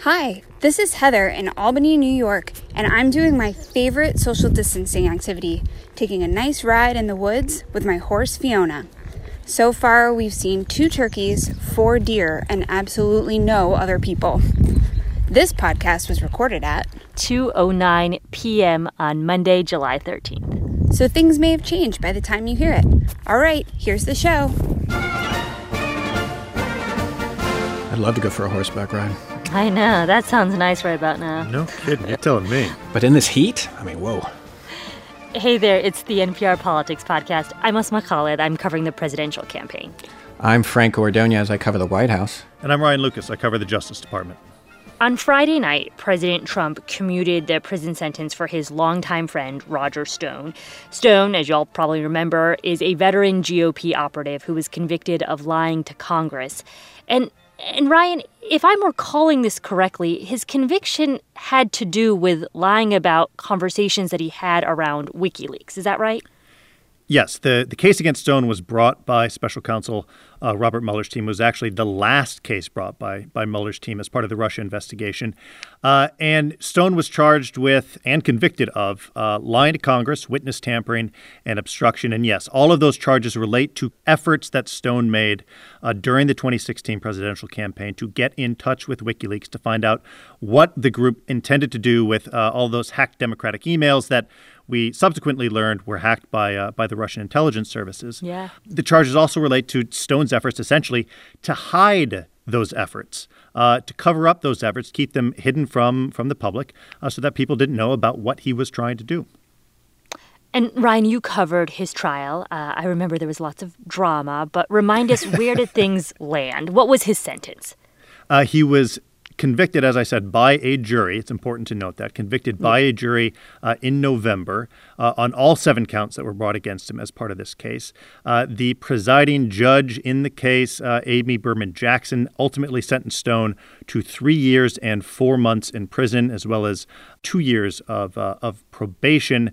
Hi, this is Heather in Albany, New York, and I'm doing my favorite social distancing activity taking a nice ride in the woods with my horse Fiona. So far, we've seen two turkeys, four deer, and absolutely no other people. This podcast was recorded at 2:09 p.m. on Monday, July 13th. So things may have changed by the time you hear it. All right, here's the show. I'd love to go for a horseback ride. I know, that sounds nice right about now. No kidding, you're telling me. But in this heat, I mean, whoa. Hey there, it's the NPR Politics Podcast. I'm Asma Khalid. I'm covering the presidential campaign. I'm Franco Ordonez. I cover the White House. And I'm Ryan Lucas. I cover the Justice Department. On Friday night, President Trump commuted the prison sentence for his longtime friend, Roger Stone. Stone, as y'all probably remember, is a veteran GOP operative who was convicted of lying to Congress. And and Ryan, if I'm recalling this correctly, his conviction had to do with lying about conversations that he had around WikiLeaks. Is that right? Yes, the, the case against Stone was brought by special counsel uh, Robert Mueller's team. It was actually the last case brought by, by Mueller's team as part of the Russia investigation. Uh, and Stone was charged with and convicted of uh, lying to Congress, witness tampering, and obstruction. And yes, all of those charges relate to efforts that Stone made uh, during the 2016 presidential campaign to get in touch with WikiLeaks to find out what the group intended to do with uh, all those hacked Democratic emails that we subsequently learned were hacked by uh, by the Russian intelligence services. Yeah. The charges also relate to Stone's efforts essentially to hide those efforts, uh, to cover up those efforts, keep them hidden from from the public, uh, so that people didn't know about what he was trying to do. And Ryan, you covered his trial. Uh, I remember there was lots of drama, but remind us where did things land? What was his sentence? Uh, he was convicted, as I said, by a jury. It's important to note that convicted by a jury uh, in November uh, on all seven counts that were brought against him as part of this case. Uh, the presiding judge in the case, uh, Amy Berman Jackson, ultimately sentenced Stone to three years and four months in prison, as well as two years of, uh, of probation.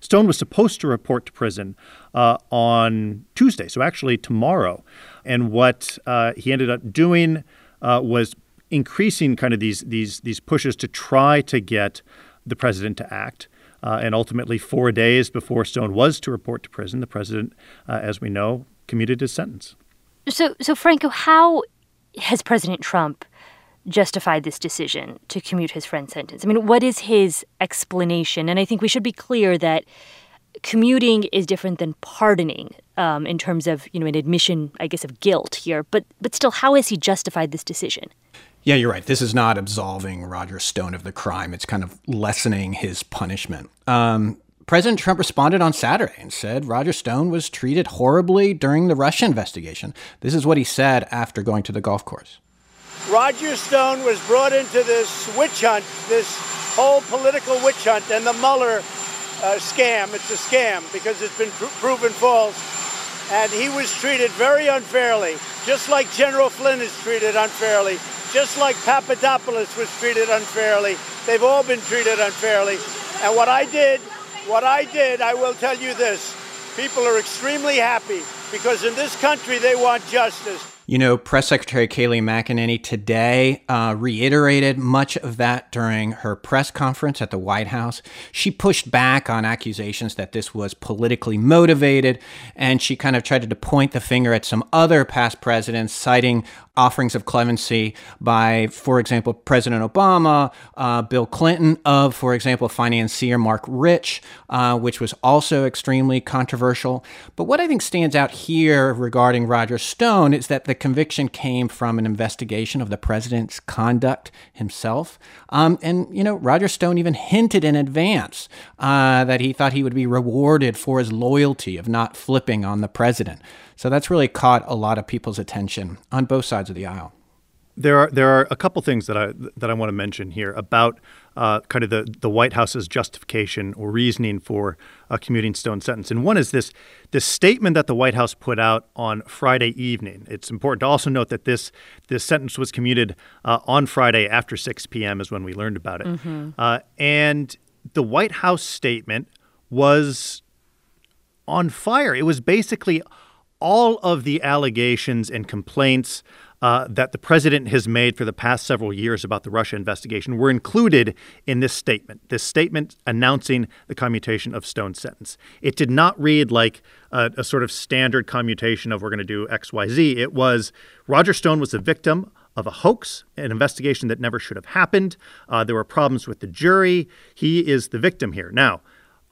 Stone was supposed to report to prison uh, on Tuesday, so actually tomorrow. And what he ended up doing was increasing kind of these these these pushes to try to get the president to act. Uh, and ultimately, four days before Stone was to report to prison, the president, uh, as we know, commuted his sentence. So, so Franco, how has President Trump justified this decision to commute his friend's sentence? I mean, what is his explanation? And I think we should be clear that commuting is different than pardoning um, in terms of you know an admission, I guess, of guilt here. But but still, how has he justified this decision? Yeah, you're right. This is not absolving Roger Stone of the crime. It's kind of lessening his punishment. Um, President Trump responded on Saturday and said Roger Stone was treated horribly during the Russia investigation. This is what he said after going to the golf course. Roger Stone was brought into this witch hunt, this whole political witch hunt, and the Mueller uh, scam. It's a scam because it's been pr- proven false. And he was treated very unfairly, just like General Flynn is treated unfairly just like Papadopoulos was treated unfairly. They've all been treated unfairly. And what I did, what I did, I will tell you this people are extremely happy because in this country they want justice. You know, Press Secretary Kayleigh McEnany today uh, reiterated much of that during her press conference at the White House. She pushed back on accusations that this was politically motivated, and she kind of tried to point the finger at some other past presidents, citing offerings of clemency by, for example, President Obama, uh, Bill Clinton, of, for example, financier Marc Rich, uh, which was also extremely controversial. But what I think stands out here regarding Roger Stone is that the conviction came from an investigation of the president's conduct himself. Um, and, you know, Roger Stone even hinted in advance uh, that he thought he would be rewarded for his loyalty of not flipping on the president. So that's really caught a lot of people's attention on both sides of the aisle. There are there are a couple things that I that I want to mention here about uh, kind of the the White House's justification or reasoning for a commuting Stone sentence, and one is this this statement that the White House put out on Friday evening. It's important to also note that this this sentence was commuted uh, on Friday after 6 p.m. is when we learned about it, mm-hmm. uh, and the White House statement was on fire. It was basically all of the allegations and complaints uh, that the president has made for the past several years about the Russia investigation were included in this statement, this statement announcing the commutation of Stone's sentence. It did not read like a, a sort of standard commutation of we're going to do X, Y, Z. It was Roger Stone was the victim of a hoax, an investigation that never should have happened. Uh, there were problems with the jury. He is the victim here. Now,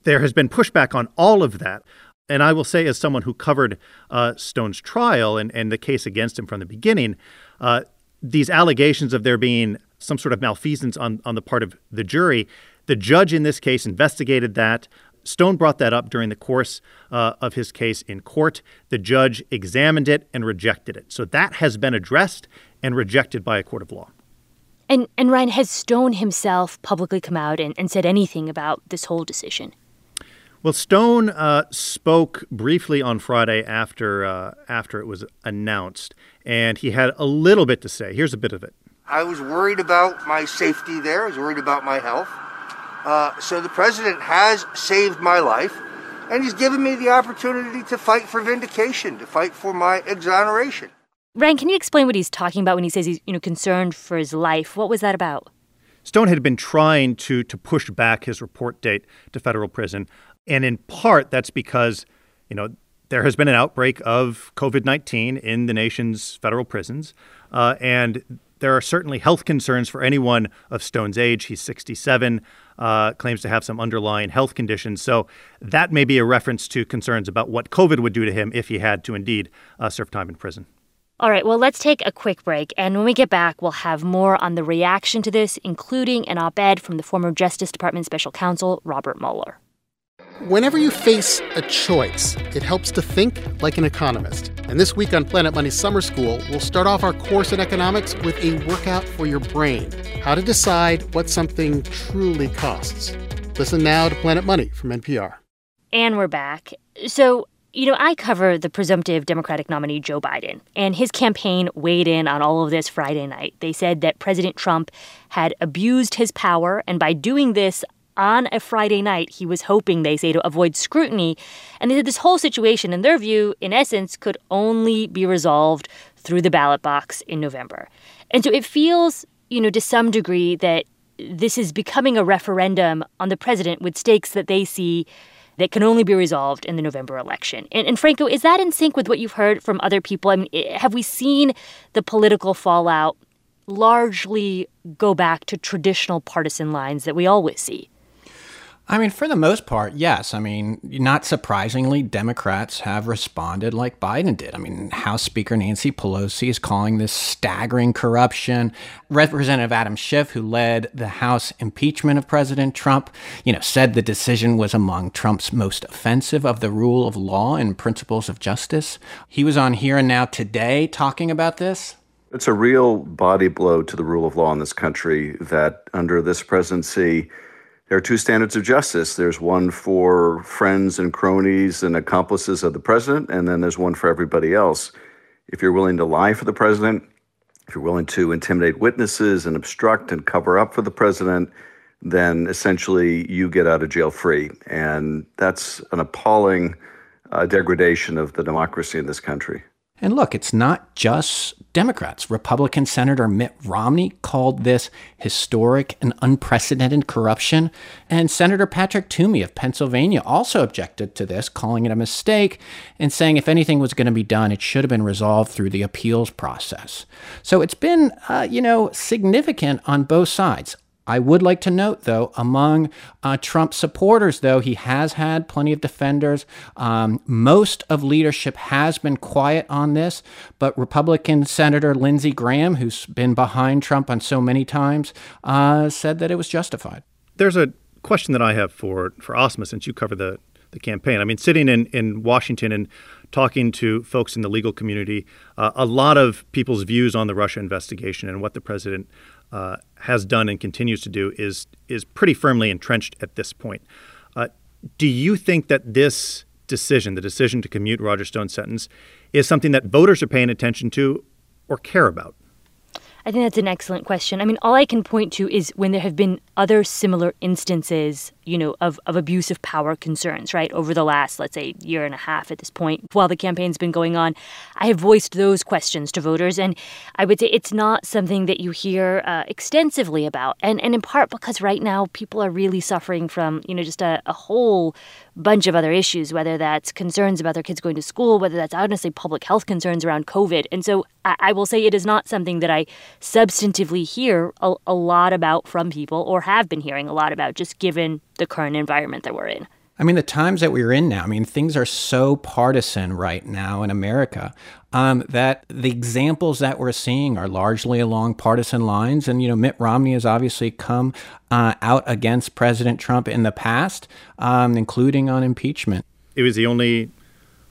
there has been pushback on all of that. And I will say, as someone who covered uh, Stone's trial and, and the case against him from the beginning, uh, these allegations of there being some sort of malfeasance on, on the part of the jury, the judge in this case investigated that. Stone brought that up during the course uh, of his case in court. The judge examined it and rejected it. So that has been addressed and rejected by a court of law. And, and Ryan, has Stone himself publicly come out and, and said anything about this whole decision? Well, Stone uh, spoke briefly on Friday after uh, after it was announced, and he had a little bit to say. Here's a bit of it. I was worried about my safety there. I was worried about my health. Uh, so the president has saved my life, and he's given me the opportunity to fight for vindication, to fight for my exoneration. Ryan, can you explain what he's talking about when he says he's you know concerned for his life? What was that about? Stone had been trying to to push back his report date to federal prison. And in part, that's because, you know, there has been an outbreak of COVID 19 in the nation's federal prisons. Uh, and there are certainly health concerns for anyone of Stone's age. He's 67, uh, claims to have some underlying health conditions. So that may be a reference to concerns about what COVID would do to him if he had to indeed uh, serve time in prison. All right, well, let's take a quick break. And when we get back, we'll have more on the reaction to this, including an op ed from the former Justice Department Special Counsel, Robert Mueller. Whenever you face a choice, it helps to think like an economist. And this week on Planet Money Summer School, we'll start off our course in economics with a workout for your brain how to decide what something truly costs. Listen now to Planet Money from NPR. And we're back. So, you know, I cover the presumptive Democratic nominee Joe Biden, and his campaign weighed in on all of this Friday night. They said that President Trump had abused his power, and by doing this, on a Friday night, he was hoping, they say, to avoid scrutiny. And they said this whole situation, in their view, in essence, could only be resolved through the ballot box in November. And so it feels, you know, to some degree that this is becoming a referendum on the president with stakes that they see that can only be resolved in the November election. And, and, Franco, is that in sync with what you've heard from other people? I mean, have we seen the political fallout largely go back to traditional partisan lines that we always see? I mean, for the most part, yes. I mean, not surprisingly, Democrats have responded like Biden did. I mean, House Speaker Nancy Pelosi is calling this staggering corruption. Representative Adam Schiff, who led the House impeachment of President Trump, you know, said the decision was among Trump's most offensive of the rule of law and principles of justice. He was on Here and Now today talking about this. It's a real body blow to the rule of law in this country that under this presidency, there are two standards of justice. There's one for friends and cronies and accomplices of the president, and then there's one for everybody else. If you're willing to lie for the president, if you're willing to intimidate witnesses and obstruct and cover up for the president, then essentially you get out of jail free. And that's an appalling uh, degradation of the democracy in this country. And look, it's not just Democrats. Republican Senator Mitt Romney called this historic and unprecedented corruption. And Senator Patrick Toomey of Pennsylvania also objected to this, calling it a mistake and saying if anything was going to be done, it should have been resolved through the appeals process. So it's been, uh, you know, significant on both sides. I would like to note, though, among uh, Trump supporters, though, he has had plenty of defenders. Um, most of leadership has been quiet on this, but Republican Senator Lindsey Graham, who's been behind Trump on so many times, uh, said that it was justified. There's a question that I have for, for Asma, since you cover the, the campaign. I mean, sitting in, in Washington and talking to folks in the legal community, uh, a lot of people's views on the Russia investigation and what the president uh, has done and continues to do is is pretty firmly entrenched at this point. Uh, do you think that this decision, the decision to commute Roger Stone's sentence, is something that voters are paying attention to or care about? I think that's an excellent question. I mean, all I can point to is when there have been other similar instances, you know, of, of abuse of power concerns, right? Over the last, let's say, year and a half at this point, while the campaign's been going on, I have voiced those questions to voters. And I would say it's not something that you hear uh, extensively about. And, and in part because right now people are really suffering from, you know, just a, a whole bunch of other issues, whether that's concerns about their kids going to school, whether that's honestly public health concerns around COVID. And so I, I will say it is not something that I substantively hear a, a lot about from people or have been hearing a lot about, just given the current environment that we're in. I mean, the times that we're in now, I mean, things are so partisan right now in America um, that the examples that we're seeing are largely along partisan lines. And, you know, Mitt Romney has obviously come uh, out against President Trump in the past, um, including on impeachment. It was the only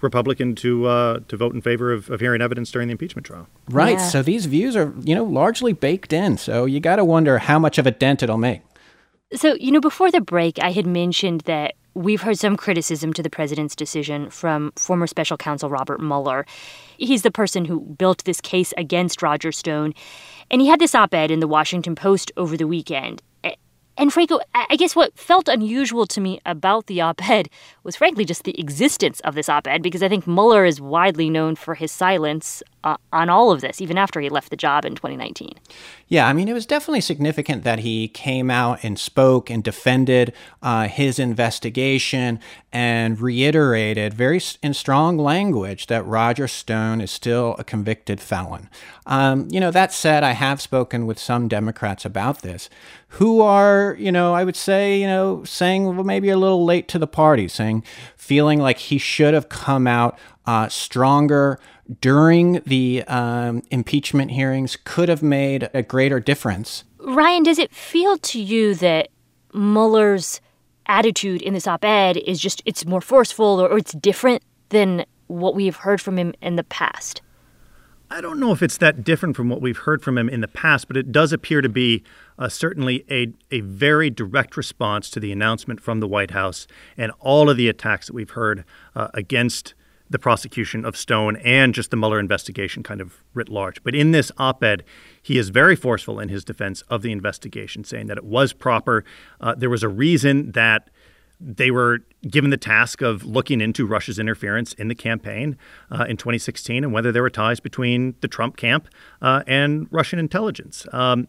Republican to uh, to vote in favor of, of hearing evidence during the impeachment trial. Right. Yeah. So these views are, you know, largely baked in. So you got to wonder how much of a dent it'll make. So, you know, before the break, I had mentioned that we've heard some criticism to the president's decision from former special counsel Robert Mueller. He's the person who built this case against Roger Stone. And he had this op ed in the Washington Post over the weekend. And Franco, I guess what felt unusual to me about the op ed was frankly just the existence of this op ed, because I think Mueller is widely known for his silence uh, on all of this, even after he left the job in 2019. Yeah, I mean, it was definitely significant that he came out and spoke and defended uh, his investigation and reiterated very in strong language that Roger Stone is still a convicted felon. Um, you know, that said, I have spoken with some Democrats about this who are, you know, I would say, you know, saying well, maybe a little late to the party, saying, feeling like he should have come out uh, stronger during the um, impeachment hearings could have made a greater difference. Ryan, does it feel to you that Mueller's attitude in this op-ed is just it's more forceful or, or it's different than what we've heard from him in the past? I don't know if it's that different from what we've heard from him in the past, but it does appear to be uh, certainly a, a very direct response to the announcement from the White House and all of the attacks that we've heard uh, against the prosecution of Stone and just the Mueller investigation kind of writ large. But in this op ed, he is very forceful in his defense of the investigation, saying that it was proper. Uh, there was a reason that they were given the task of looking into Russia's interference in the campaign uh, in 2016 and whether there were ties between the Trump camp uh, and Russian intelligence. Um,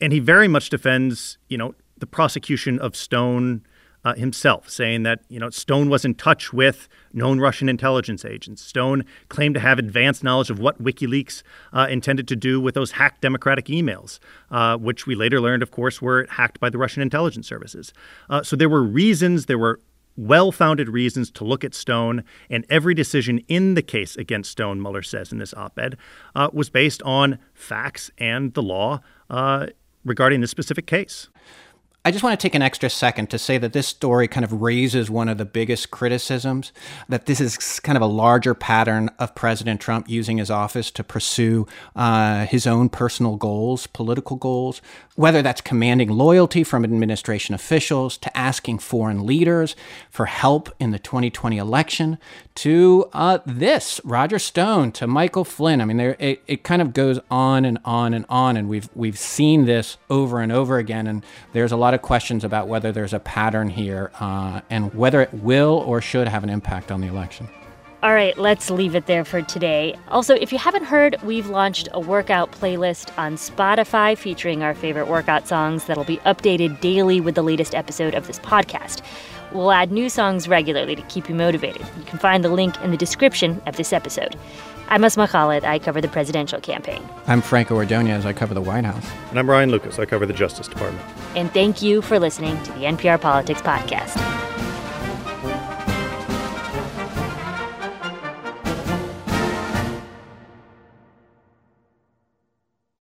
and he very much defends, you know, the prosecution of Stone uh, himself, saying that you know Stone was in touch with known Russian intelligence agents. Stone claimed to have advanced knowledge of what WikiLeaks uh, intended to do with those hacked Democratic emails, uh, which we later learned, of course, were hacked by the Russian intelligence services. Uh, so there were reasons, there were well founded reasons to look at Stone, and every decision in the case against Stone, Mueller says in this op ed, uh, was based on facts and the law uh, regarding this specific case. I just want to take an extra second to say that this story kind of raises one of the biggest criticisms that this is kind of a larger pattern of President Trump using his office to pursue uh, his own personal goals, political goals, whether that's commanding loyalty from administration officials to asking foreign leaders for help in the 2020 election to uh, this Roger Stone to Michael Flynn. I mean, there it, it kind of goes on and on and on, and we've we've seen this over and over again. And there's a lot of questions about whether there's a pattern here uh, and whether it will or should have an impact on the election. All right, let's leave it there for today. Also, if you haven't heard, we've launched a workout playlist on Spotify featuring our favorite workout songs that'll be updated daily with the latest episode of this podcast. We'll add new songs regularly to keep you motivated. You can find the link in the description of this episode. I'm Asma Khalid. I cover the presidential campaign. I'm Franco Ordonez. I cover the White House. And I'm Ryan Lucas. I cover the Justice Department. And thank you for listening to the NPR Politics Podcast.